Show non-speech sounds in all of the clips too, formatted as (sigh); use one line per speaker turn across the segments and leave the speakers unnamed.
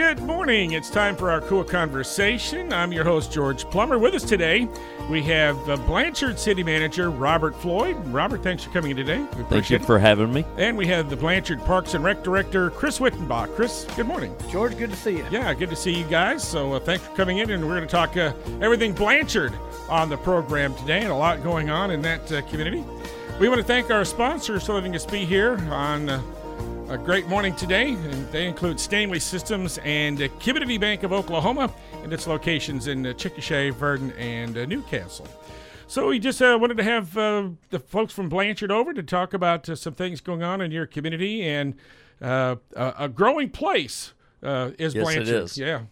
Good morning. It's time for our KOOL Konversation. I'm your host, George Plummer. With us today, we have uh, Blanchard City Manager Robert Floyd. Robert, thanks for coming in today. We
Thank you
appreciate it.
for having me.
And we have the Blanchard Parks and Rec Director, Chris Wittenbach. Chris, good morning.
George, good to see you.
Yeah, good to see you guys. So uh, thanks for coming in, and we're going to talk uh, everything Blanchard on the program today, and a lot going on in that uh, community. We want to thank our sponsors for letting us be here on uh, a great morning today, and they include Stanley Systems and uh, Community Bank of Oklahoma, and its locations in uh, Chickasha, Verden, and uh, Newcastle. So we just uh, wanted to have uh, the folks from Blanchard over to talk about uh, some things going on in your community and uh, a, a growing place uh, is
Yes, it
Blanchard.
is.
Yeah.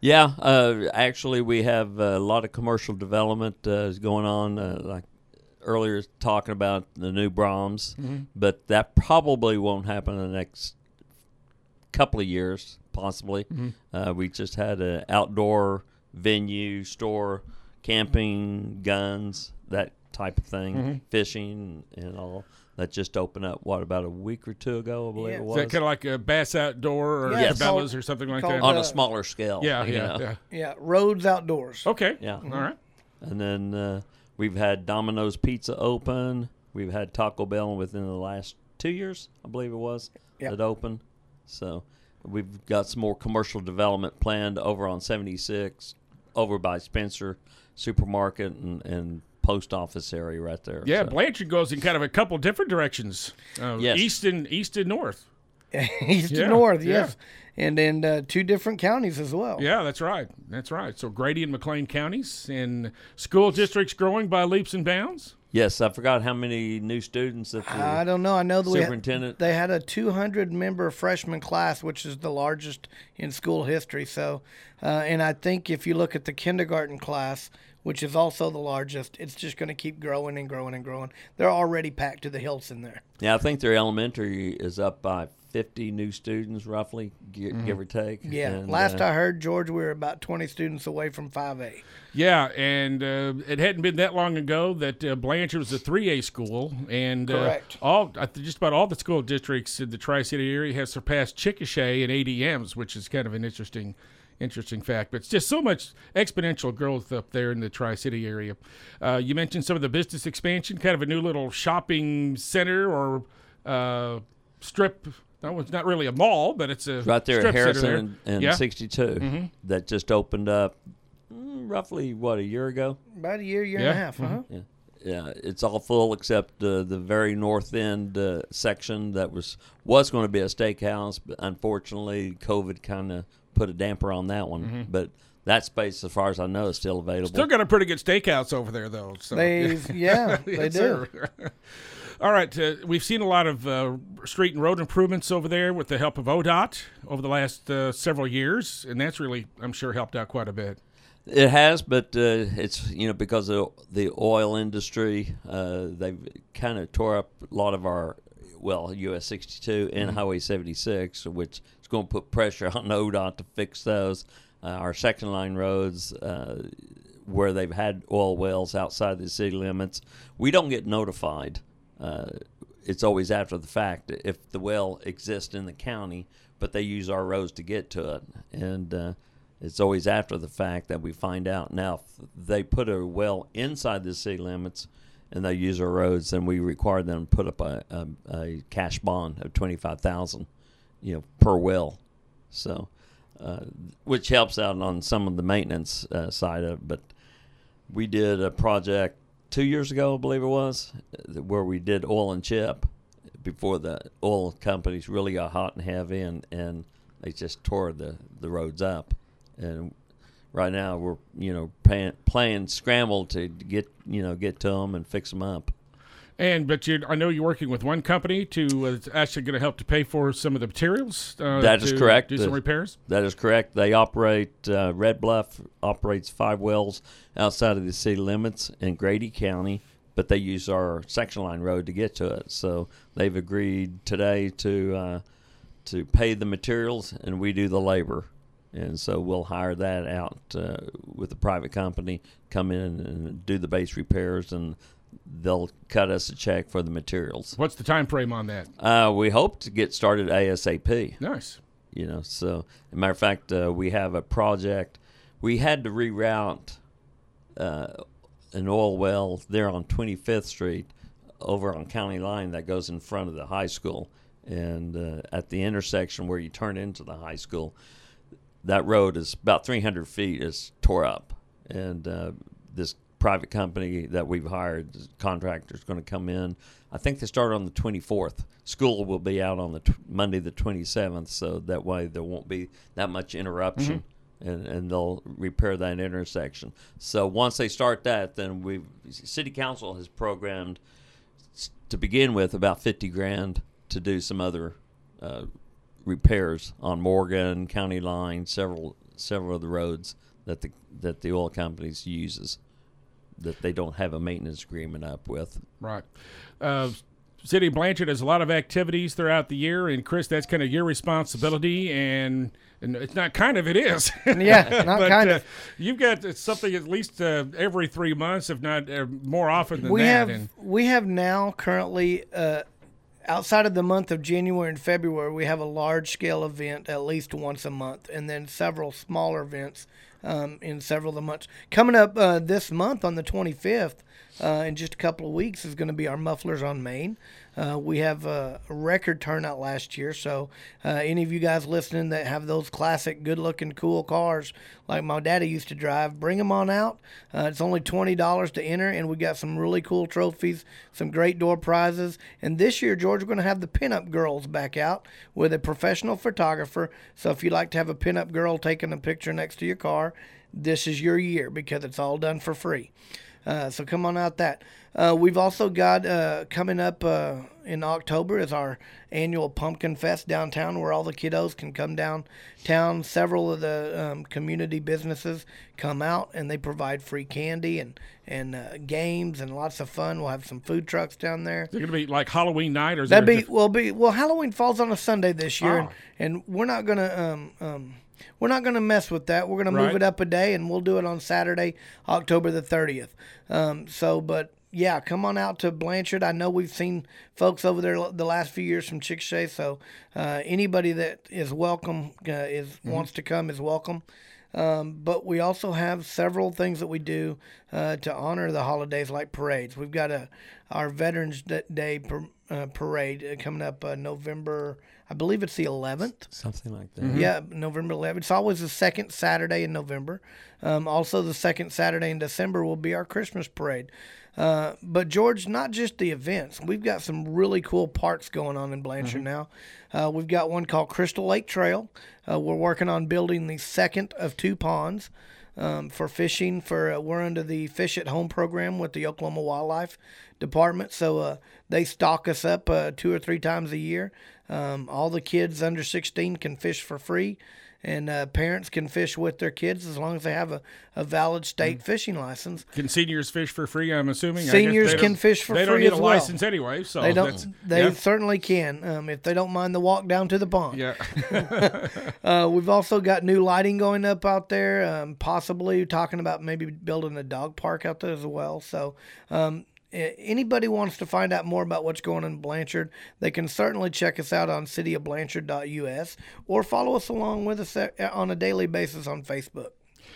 Yeah, uh, actually, we have a lot of commercial development uh, is going on. Uh, like earlier, talking about the new Braum's, but that probably won't happen in the next couple of years, possibly. Uh, we just had an outdoor venue, store, camping, guns, that type of thing, fishing, and all. That just opened up. What about a week or two ago? I believe
Yeah.
it
Is
was.
that kind of like a Bass Outdoor or
Yeah,
Yes.
Cabela's or something like
called,
that?
on
uh,
a smaller scale.
yeah, yeah,
know.
yeah.
Yeah, Roads Outdoors.
Okay.
Yeah.
All right.
And then uh, we've had Domino's Pizza open. We've had Taco Bell within the last two years, I believe it was,
Yep.
that opened. So we've got some more commercial development planned over on 76, over by Spencer Supermarket and, and post office area right there.
Yeah,
So,
Blanchard goes in kind of a couple different directions. Uh,
Yes.
East and east and north. (laughs)
East
Yeah,
to north,
yeah.
yes. And in uh, two different counties as well.
Yeah, that's right. That's right. So Grady and McClain counties and school districts growing by leaps and bounds.
yes, I forgot how many new students that the
I don't know. I know that we had,
superintendent.
they had a 200 member freshman class, which is the largest in school history. So, uh, and I think if you look at the kindergarten class, which is also the largest, it's just going to keep growing and growing and growing. They're already packed to the hills in there.
yeah, I think their elementary is up by 50 new students, roughly, gi- give or take.
Mm-hmm. Yeah.
And,
Last
uh,
I heard, George, we were about 20 students away from 5A.
Yeah, and uh, it hadn't been that long ago that uh, Blanchard was a 3A school, and uh, all just about all the school districts in the Tri-City area has surpassed Chickasha in ADMs, which is kind of an interesting, interesting fact. But it's just so much exponential growth up there in the Tri-City area. Uh, you mentioned some of the business expansion, kind of a new little shopping center or uh, strip. That was not really a mall, but it's a
right there at
strip center
Harrison
there.
and, and
yeah.
62 that just opened up mm, roughly what a year ago.
About a year, year
Yeah.
and a half. Uh-huh.
Yeah, yeah, it's all full except uh, the very north end uh, section that was was going to be a steakhouse, but unfortunately, COVID kind of put a damper on that one. But that space, as far as I know, is still available.
Still got a pretty good steakhouse over there, though. So. (laughs) (laughs)
They, yeah, they do. (laughs)
All right, uh, we've seen a lot of uh, street and road improvements over there with the help of ODOT over the last uh, several years, and that's really, I'm sure, helped out quite a bit.
It has, but uh, it's you know because of the oil industry, uh, they've kind of tore up a lot of our well US 62 and Highway 76, which is going to put pressure on ODOT to fix those. Uh, our section line roads, uh, where they've had oil wells outside the city limits, we don't get notified. Uh, it's always after the fact if the well exists in the county, but they use our roads to get to it, and uh, it's always after the fact that we find out. Now, if they put a well inside the city limits and they use our roads, then we require them to put up a, a, a cash bond of twenty five thousand, you know, per well. So, uh, which helps out on some of the maintenance uh, side of it. But we did a project two years ago, I believe it was, where we did oil and chip before the oil companies really got hot and heavy, and, and they just tore the, the roads up. And right now we're you know paying, playing scramble to get you know get to them and fix them up.
And but you, I know you're working with one company to uh, it's actually going to help to pay for some of the materials. Uh,
That is
to
correct.
Do some repairs.
That is correct. They operate uh, Red Bluff operates five wells outside of the city limits in Grady County, but they use our section line road to get to it. So they've agreed today to uh, to pay the materials and we do the labor. And so we'll hire that out uh, with a private company, come in and do the base repairs, and they'll cut us a check for the materials.
What's the time frame on that?
Uh, we hope to get started ASAP.
Nice.
You know, so as a matter of fact, uh, we have a project. We had to reroute uh, an oil well there on 25th Street over on County Line that goes in front of the high school. And uh, at the intersection where you turn into the high school, that road is about 300 feet is tore up. And uh, this private company that we've hired, the contractor's going to come in. I think they start on the 24th. School will be out on the t- Monday the 27th, so that way there won't be that much interruption. And, and they'll repair that intersection. So once they start that, then we city council has programmed to begin with about 50 grand to do some other uh, repairs on Morgan County Line, several several of the roads that the that the oil companies uses that they don't have a maintenance agreement up with.
Right. Uh, City of Blanchard has a lot of activities throughout the year, and Chris, that's kind of your responsibility, and and it's not kind of it is. (laughs)
Yeah, (laughs) not
but,
kind
uh,
of.
You've got something at least uh, every three months, if not uh, more often than
we
that.
have
and
we have now currently uh, outside of the month of January and February, we have a large scale event at least once a month, and then several smaller events um, in several of the months. Coming up uh, this month on the 25th, uh, in just a couple of weeks, is going to be our Mufflers on Main. Uh, we have a record turnout last year, so uh, any of you guys listening that have those classic, good-looking, cool cars like my daddy used to drive, bring them on out. Uh, it's only twenty dollars to enter, and we got some really cool trophies, some great door prizes. And this year, George, we're going to have the pinup girls back out with a professional photographer. So if you'd like to have a pinup girl taking a picture next to your car, this is your year because it's all done for free. Uh, so come on out that. Uh, we've also got uh, coming up uh, in October is our annual Pumpkin Fest downtown, where all the kiddos can come downtown. Several of the um, community businesses come out and they provide free candy and and uh, games and lots of fun. We'll have some food trucks down there.
is it going to be like Halloween night, or is
That'd be
diff-
well be well Halloween falls on a Sunday this year,
Oh.
and, and we're not gonna um um we're not gonna mess with that. We're gonna move it up a day, and we'll do it on Saturday, October the thirtieth. Um, so but. Yeah, come on out to Blanchard. I know we've seen folks over there the last few years from Chickasha, so uh, anybody that is welcome uh, is
Mm-hmm.
wants to come is welcome. Um, but we also have several things that we do uh, to honor the holidays, like parades. We've got a our Veterans Day par- uh, parade uh, coming up uh, November. I believe it's the 11th.
Something like that.
Yeah, November 11th. It's always the second Saturday in November. Um, also, the second Saturday in December will be our Christmas parade. Uh, but George, not just the events. We've got some really cool parks going on in Blanchard now. Uh, we've got one called Crystal Lake Trail. Uh, we're working on building the second of two ponds um, for fishing. For uh, we're under the Fish at Home program with the Oklahoma Wildlife Department, so uh, they stock us up uh, two or three times a year. Um, all the kids under 16 can fish for free, and uh, parents can fish with their kids as long as they have a, a valid state fishing license.
Can seniors fish for free? I'm assuming.
Seniors can fish for
They don't
free
need
as
a
well.
license anyway, so
They don't. They
yeah.
certainly can um, if they don't mind the walk down to the pond.
Yeah. (laughs) (laughs)
Uh, we've also got new lighting going up out there. Um, possibly talking about maybe building a dog park out there as well. So, um, anybody wants to find out more about what's going on in Blanchard, they can certainly check us out on cityofblanchard.us or follow us along with us uh, on a daily basis on Facebook.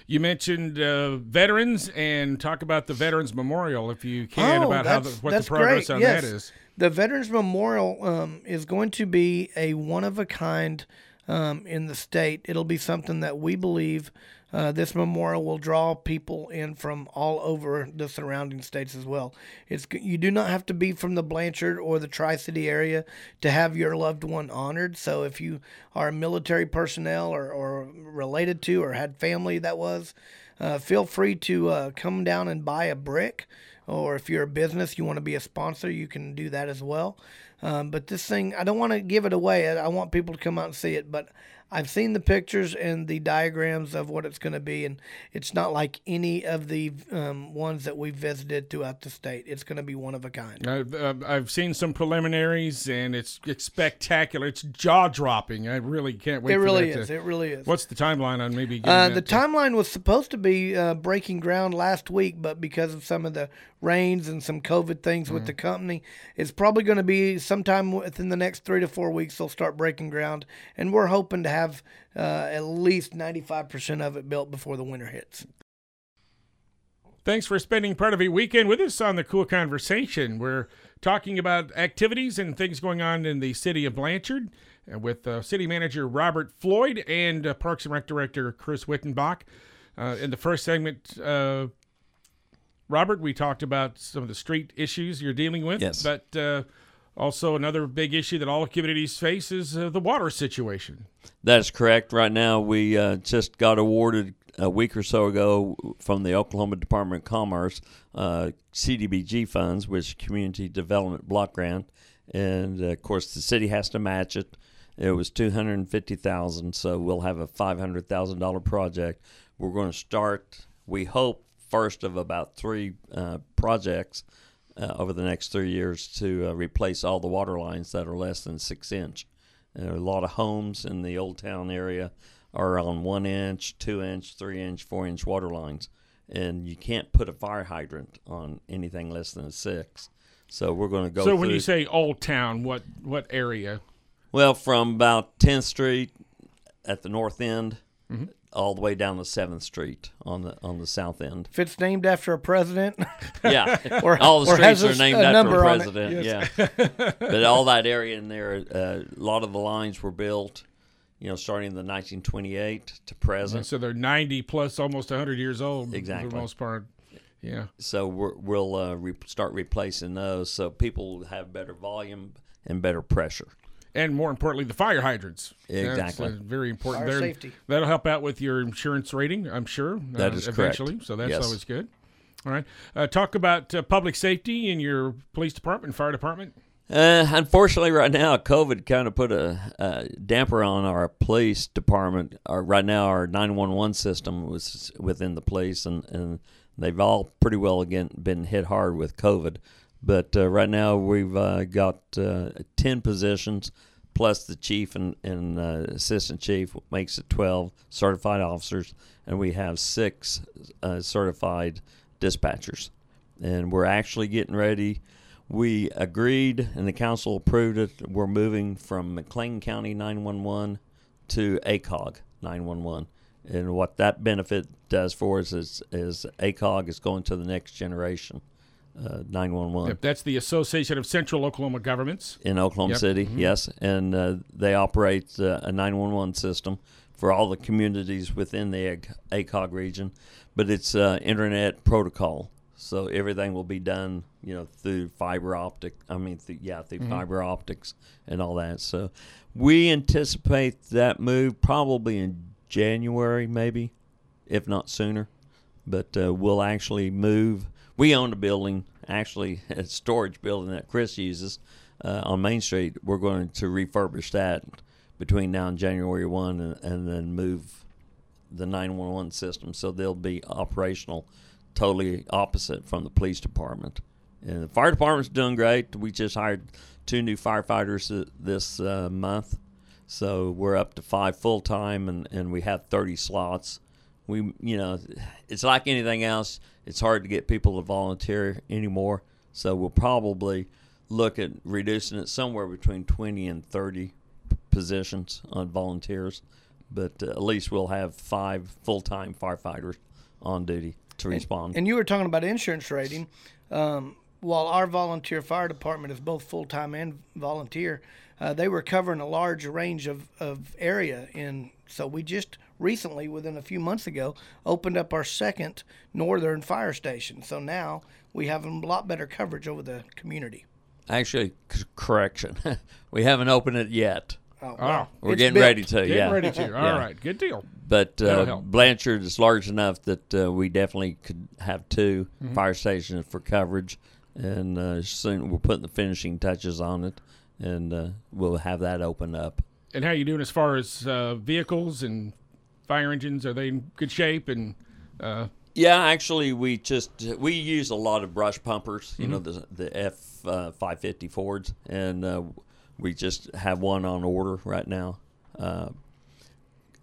You mentioned uh, veterans and talk about the Veterans Memorial if you can
Oh,
about how the, what the progress
great.
on
Yes.
that is.
The Veterans Memorial um, is going to be a one of a kind um, in the state. It'll be something that we believe uh, this memorial will draw people in from all over the surrounding states as well. It's you do not have to be from the Blanchard or the Tri City area to have your loved one honored. So if you are military personnel or, or related to or had family that was, uh, feel free to uh, come down and buy a brick or if you're a business, you want to be a sponsor, you can do that as well. Um, but this thing, I don't want to give it away. I, I want people to come out and see it. But I've seen the pictures and the diagrams of what it's going to be, and it's not like any of the um, ones that we've visited throughout the state. It's going to be one of a kind.
I've, uh, I've seen some preliminaries and it's it's spectacular. It's jaw dropping. I really can't wait.
It really is.
To,
It really is.
what's the timeline on maybe? Getting
Uh, the
to-
timeline was supposed to be uh, breaking ground last week, but because of some of the rains and some COVID things with the company, it's probably going to be sometime within the next three to four weeks. They'll start breaking ground, and we're hoping to have have uh, at least 95% of it built before the winter hits.
Thanks for spending part of a weekend with us on the KOOL Konversation. We're talking about activities and things going on in the city of Blanchard uh, with uh, City Manager Robert Floyd and uh, Parks and Rec Director Chris Wittenbach. Uh, in the first segment, uh, Robert, we talked about some of the street issues you're dealing with.
Yes.
But uh, also, another big issue that all communities face is uh, the water situation.
That is correct. Right now, we uh, just got awarded a week or so ago from the Oklahoma Department of Commerce uh, CDBG funds, which Community Development Block Grant, and uh, of course the city has to match it. It was two hundred and fifty thousand, so we'll have a five hundred thousand dollar project. We're going to start. We hope first of about three uh, projects uh, over the next three years to uh, replace all the water lines that are less than six inch. There are a lot of homes in the old town area are on one inch, two inch, three inch, four inch water lines, and you can't put a fire hydrant on anything less than a six. So we're going to go.
so when you say Old Town, what what area?
well, from about 10th Street at the north end,
Mm-hmm.
All the way down to Seventh Street on the on the south end.
If it's named after a president, (laughs)
Yeah, (laughs)
Or-
all the
or
streets are named
a
after a
number on it.
president. Yeah, (laughs) but all that area in there, uh, a lot of the lines were built, you know, starting in the 1928 to present.
So they're 90 plus, almost 100 years old for
Exactly.
the most part. Yeah.
so we're, we'll uh, re- start replacing those so people have better volume and better pressure.
And more importantly, the fire hydrants. That's,
Exactly.
uh, very important.
Fire
there.
safety.
That'll help out with your insurance rating, I'm sure.
That
uh,
is correct.
eventually. So that's
Yes.
always good. All right. Uh, talk about uh, public safety in your police department, fire department.
Uh, unfortunately, right now, COVID kind of put a, a damper on our police department. Our, right now, our 911 system was within the police, and, and they've all pretty well again been hit hard with COVID. But uh, right now, we've uh, got uh, 10 positions, plus the chief and, and uh, assistant chief makes it 12 certified officers, and we have six uh, certified dispatchers. And we're actually getting ready. We agreed, and the council approved it. We're moving from McClain County 911 to ACOG 911. And what that benefit does for us is, is ACOG is going to the next generation 911
Yep, that's the Association of Central Oklahoma Governments.
in Oklahoma
Yep.
City, yes, and uh, they operate uh, a 911 system for all the communities within the ACOG region, but it's uh, internet protocol, so everything will be done, you know, through fiber optic. I mean, th- yeah, through fiber optics and all that. So we anticipate that move probably in January, maybe, if not sooner. But uh, we'll actually move. We own a building, actually, a storage building that Chris uses uh, on Main Street. We're going to refurbish that between now and January 1 and, and then move the 911 system so they'll be operational totally opposite from the police department. And the fire department's doing great. We just hired two new firefighters this uh, month. So we're up to five full time and, and we have 30 slots. We, you know, it's like anything else. It's hard to get people to volunteer anymore. So we'll probably look at reducing it somewhere between 20 and 30 positions on volunteers. But uh, at least we'll have five full time firefighters on duty to respond.
and you were talking about insurance rating. Um, while our volunteer fire department is both full time and volunteer, uh, they were covering a large range of, of area. And so we just recently, within a few months ago, opened up our second northern fire station. So now we have a lot better coverage over the community.
Actually, c- correction. (laughs) we haven't opened it yet.
Oh,
Oh,
We're
It's
getting
built.
ready to.
Getting
yeah.
ready to. (laughs) All right,
Yeah.
good deal.
But uh. Blanchard is large enough that uh, we definitely could have 2
Mm-hmm.
fire stations for coverage, and uh, soon we're putting the finishing touches on it, and uh, we'll have that open up.
And how you doing as far as uh, vehicles and fire engines? Are they in good shape? And uh,
Yeah, actually, we just we use a lot of brush pumpers. You know,
Mm-hmm.
the the F uh, five fifty Fords, and uh, we just have one on order right now. Uh,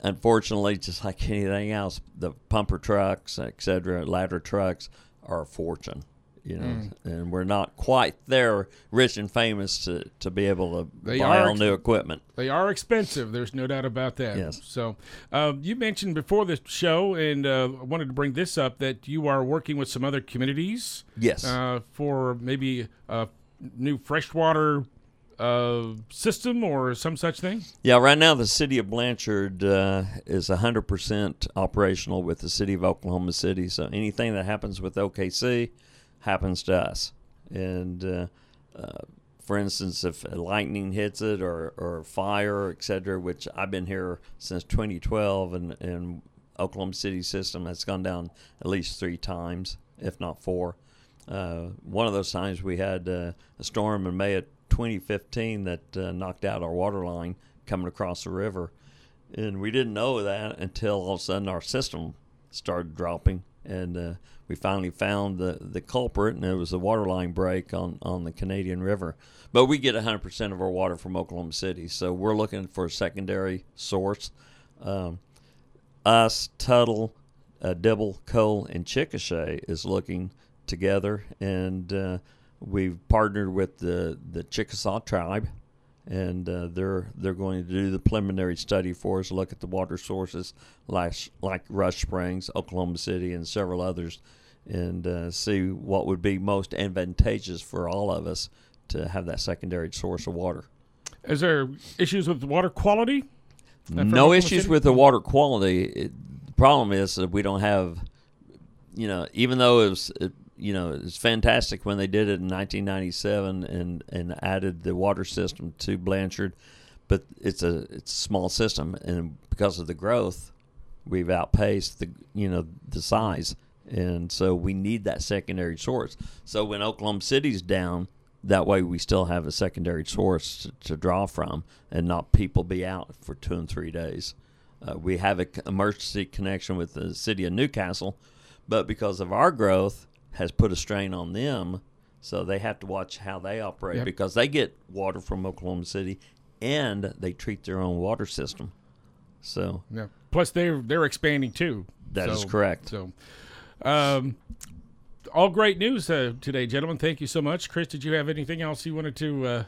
unfortunately, just like anything else, the pumper trucks, etc., ladder trucks are a fortune. You know,
Mm.
and we're not quite there, rich and famous to, to be able to
They
buy
are
all new equipment.
They are expensive. There's no doubt about that.
Yes.
So, uh, you mentioned before the show, and uh, I wanted to bring this up that you are working with some other communities
Yes.
uh, for maybe a new freshwater uh, system or some such thing.
Yeah, right now the city of Blanchard uh, is 100% operational with the city of Oklahoma City. So anything that happens with OKC happens to us. And uh, uh, for instance, if lightning hits it or, or fire, et cetera, which I've been here since 2012, and, and Oklahoma City system has gone down at least three times, if not four. Uh, one of those times we had uh, a storm in May of 2015 that uh, knocked out our water line coming across the river. And we didn't know that until all of a sudden our system started dropping. And uh, we finally found the, the culprit, and it was the water line break on, on the Canadian River. But we get 100% of our water from Oklahoma City, so we're looking for a secondary source. Um, us, Tuttle, uh, Dibble, Cole, and Chickasha is looking together, and uh, we've partnered with the the Chickasaw tribe, and uh, they're they're going to do the preliminary study for us, look at the water sources like like Rush Springs, Oklahoma City, and several others, and uh, see what would be most advantageous for all of us to have that secondary source of water.
Is there issues with water quality?
No issues with the water quality. It, the problem is that we don't have, you know, even though it was, it, you know, it's fantastic when they did it in 1997 and and added the water system to Blanchard, but it's a it's a small system, and because of the growth, we've outpaced the you know the size, and so we need that secondary source. So when Oklahoma City's down, that way we still have a secondary source to, to draw from, and not people be out for two and three days. Uh, we have an emergency connection with the city of Newcastle, but because of our growth, has put a strain on them. So they have to watch how they operate
Yep.
because they get water from Oklahoma City, and they treat their own water system. So
Yeah. Plus, they're they're expanding too.
That
That
is
is
correct.
So, um, all great news uh, today, gentlemen. Thank you so much, Chris. Did you have anything else you wanted to uh,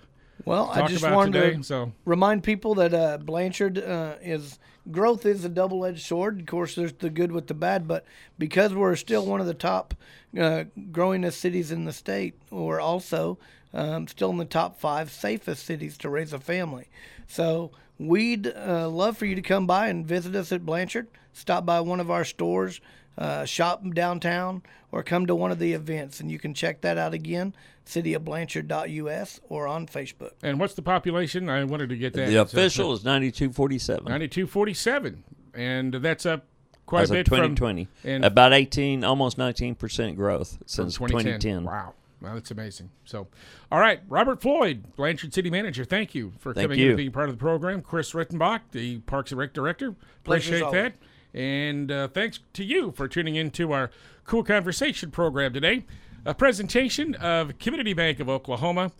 Well, I just
about
wanted
today?
to
So,
remind people that uh, Blanchard uh, is growth is a double-edged sword. Of course, there's the good with the bad, but because we're still one of the top uh, growingest cities in the state, we're also um, still in the top five safest cities to raise a family. So we'd uh, love for you to come by and visit us at Blanchard. Stop by one of our stores, uh, shop downtown, or come to one of the events, and you can check that out again, cityofblanchard.us or on Facebook.
and what's the population? I wanted to get that.
the official is ninety two forty seven.
ninety-two forty-seven, and that's up quite
As
a
of
bit from
2020,
and-
about 18, almost 19 percent growth since 2010.
Wow. Wow, that's amazing. So, all right, Robert Floyd, Blanchard City Manager, thank you for
Thank
coming in
you.
and being part of the program. Chris Wittenbach, the Parks and Rec Director, appreciate
all
that. And uh, thanks to you for tuning in to our KOOL Konversation program today. A presentation of Community Bank of Oklahoma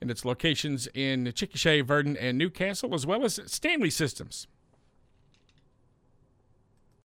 and its locations in Chickasha, Verden, and Newcastle, as well as Stanley Systems.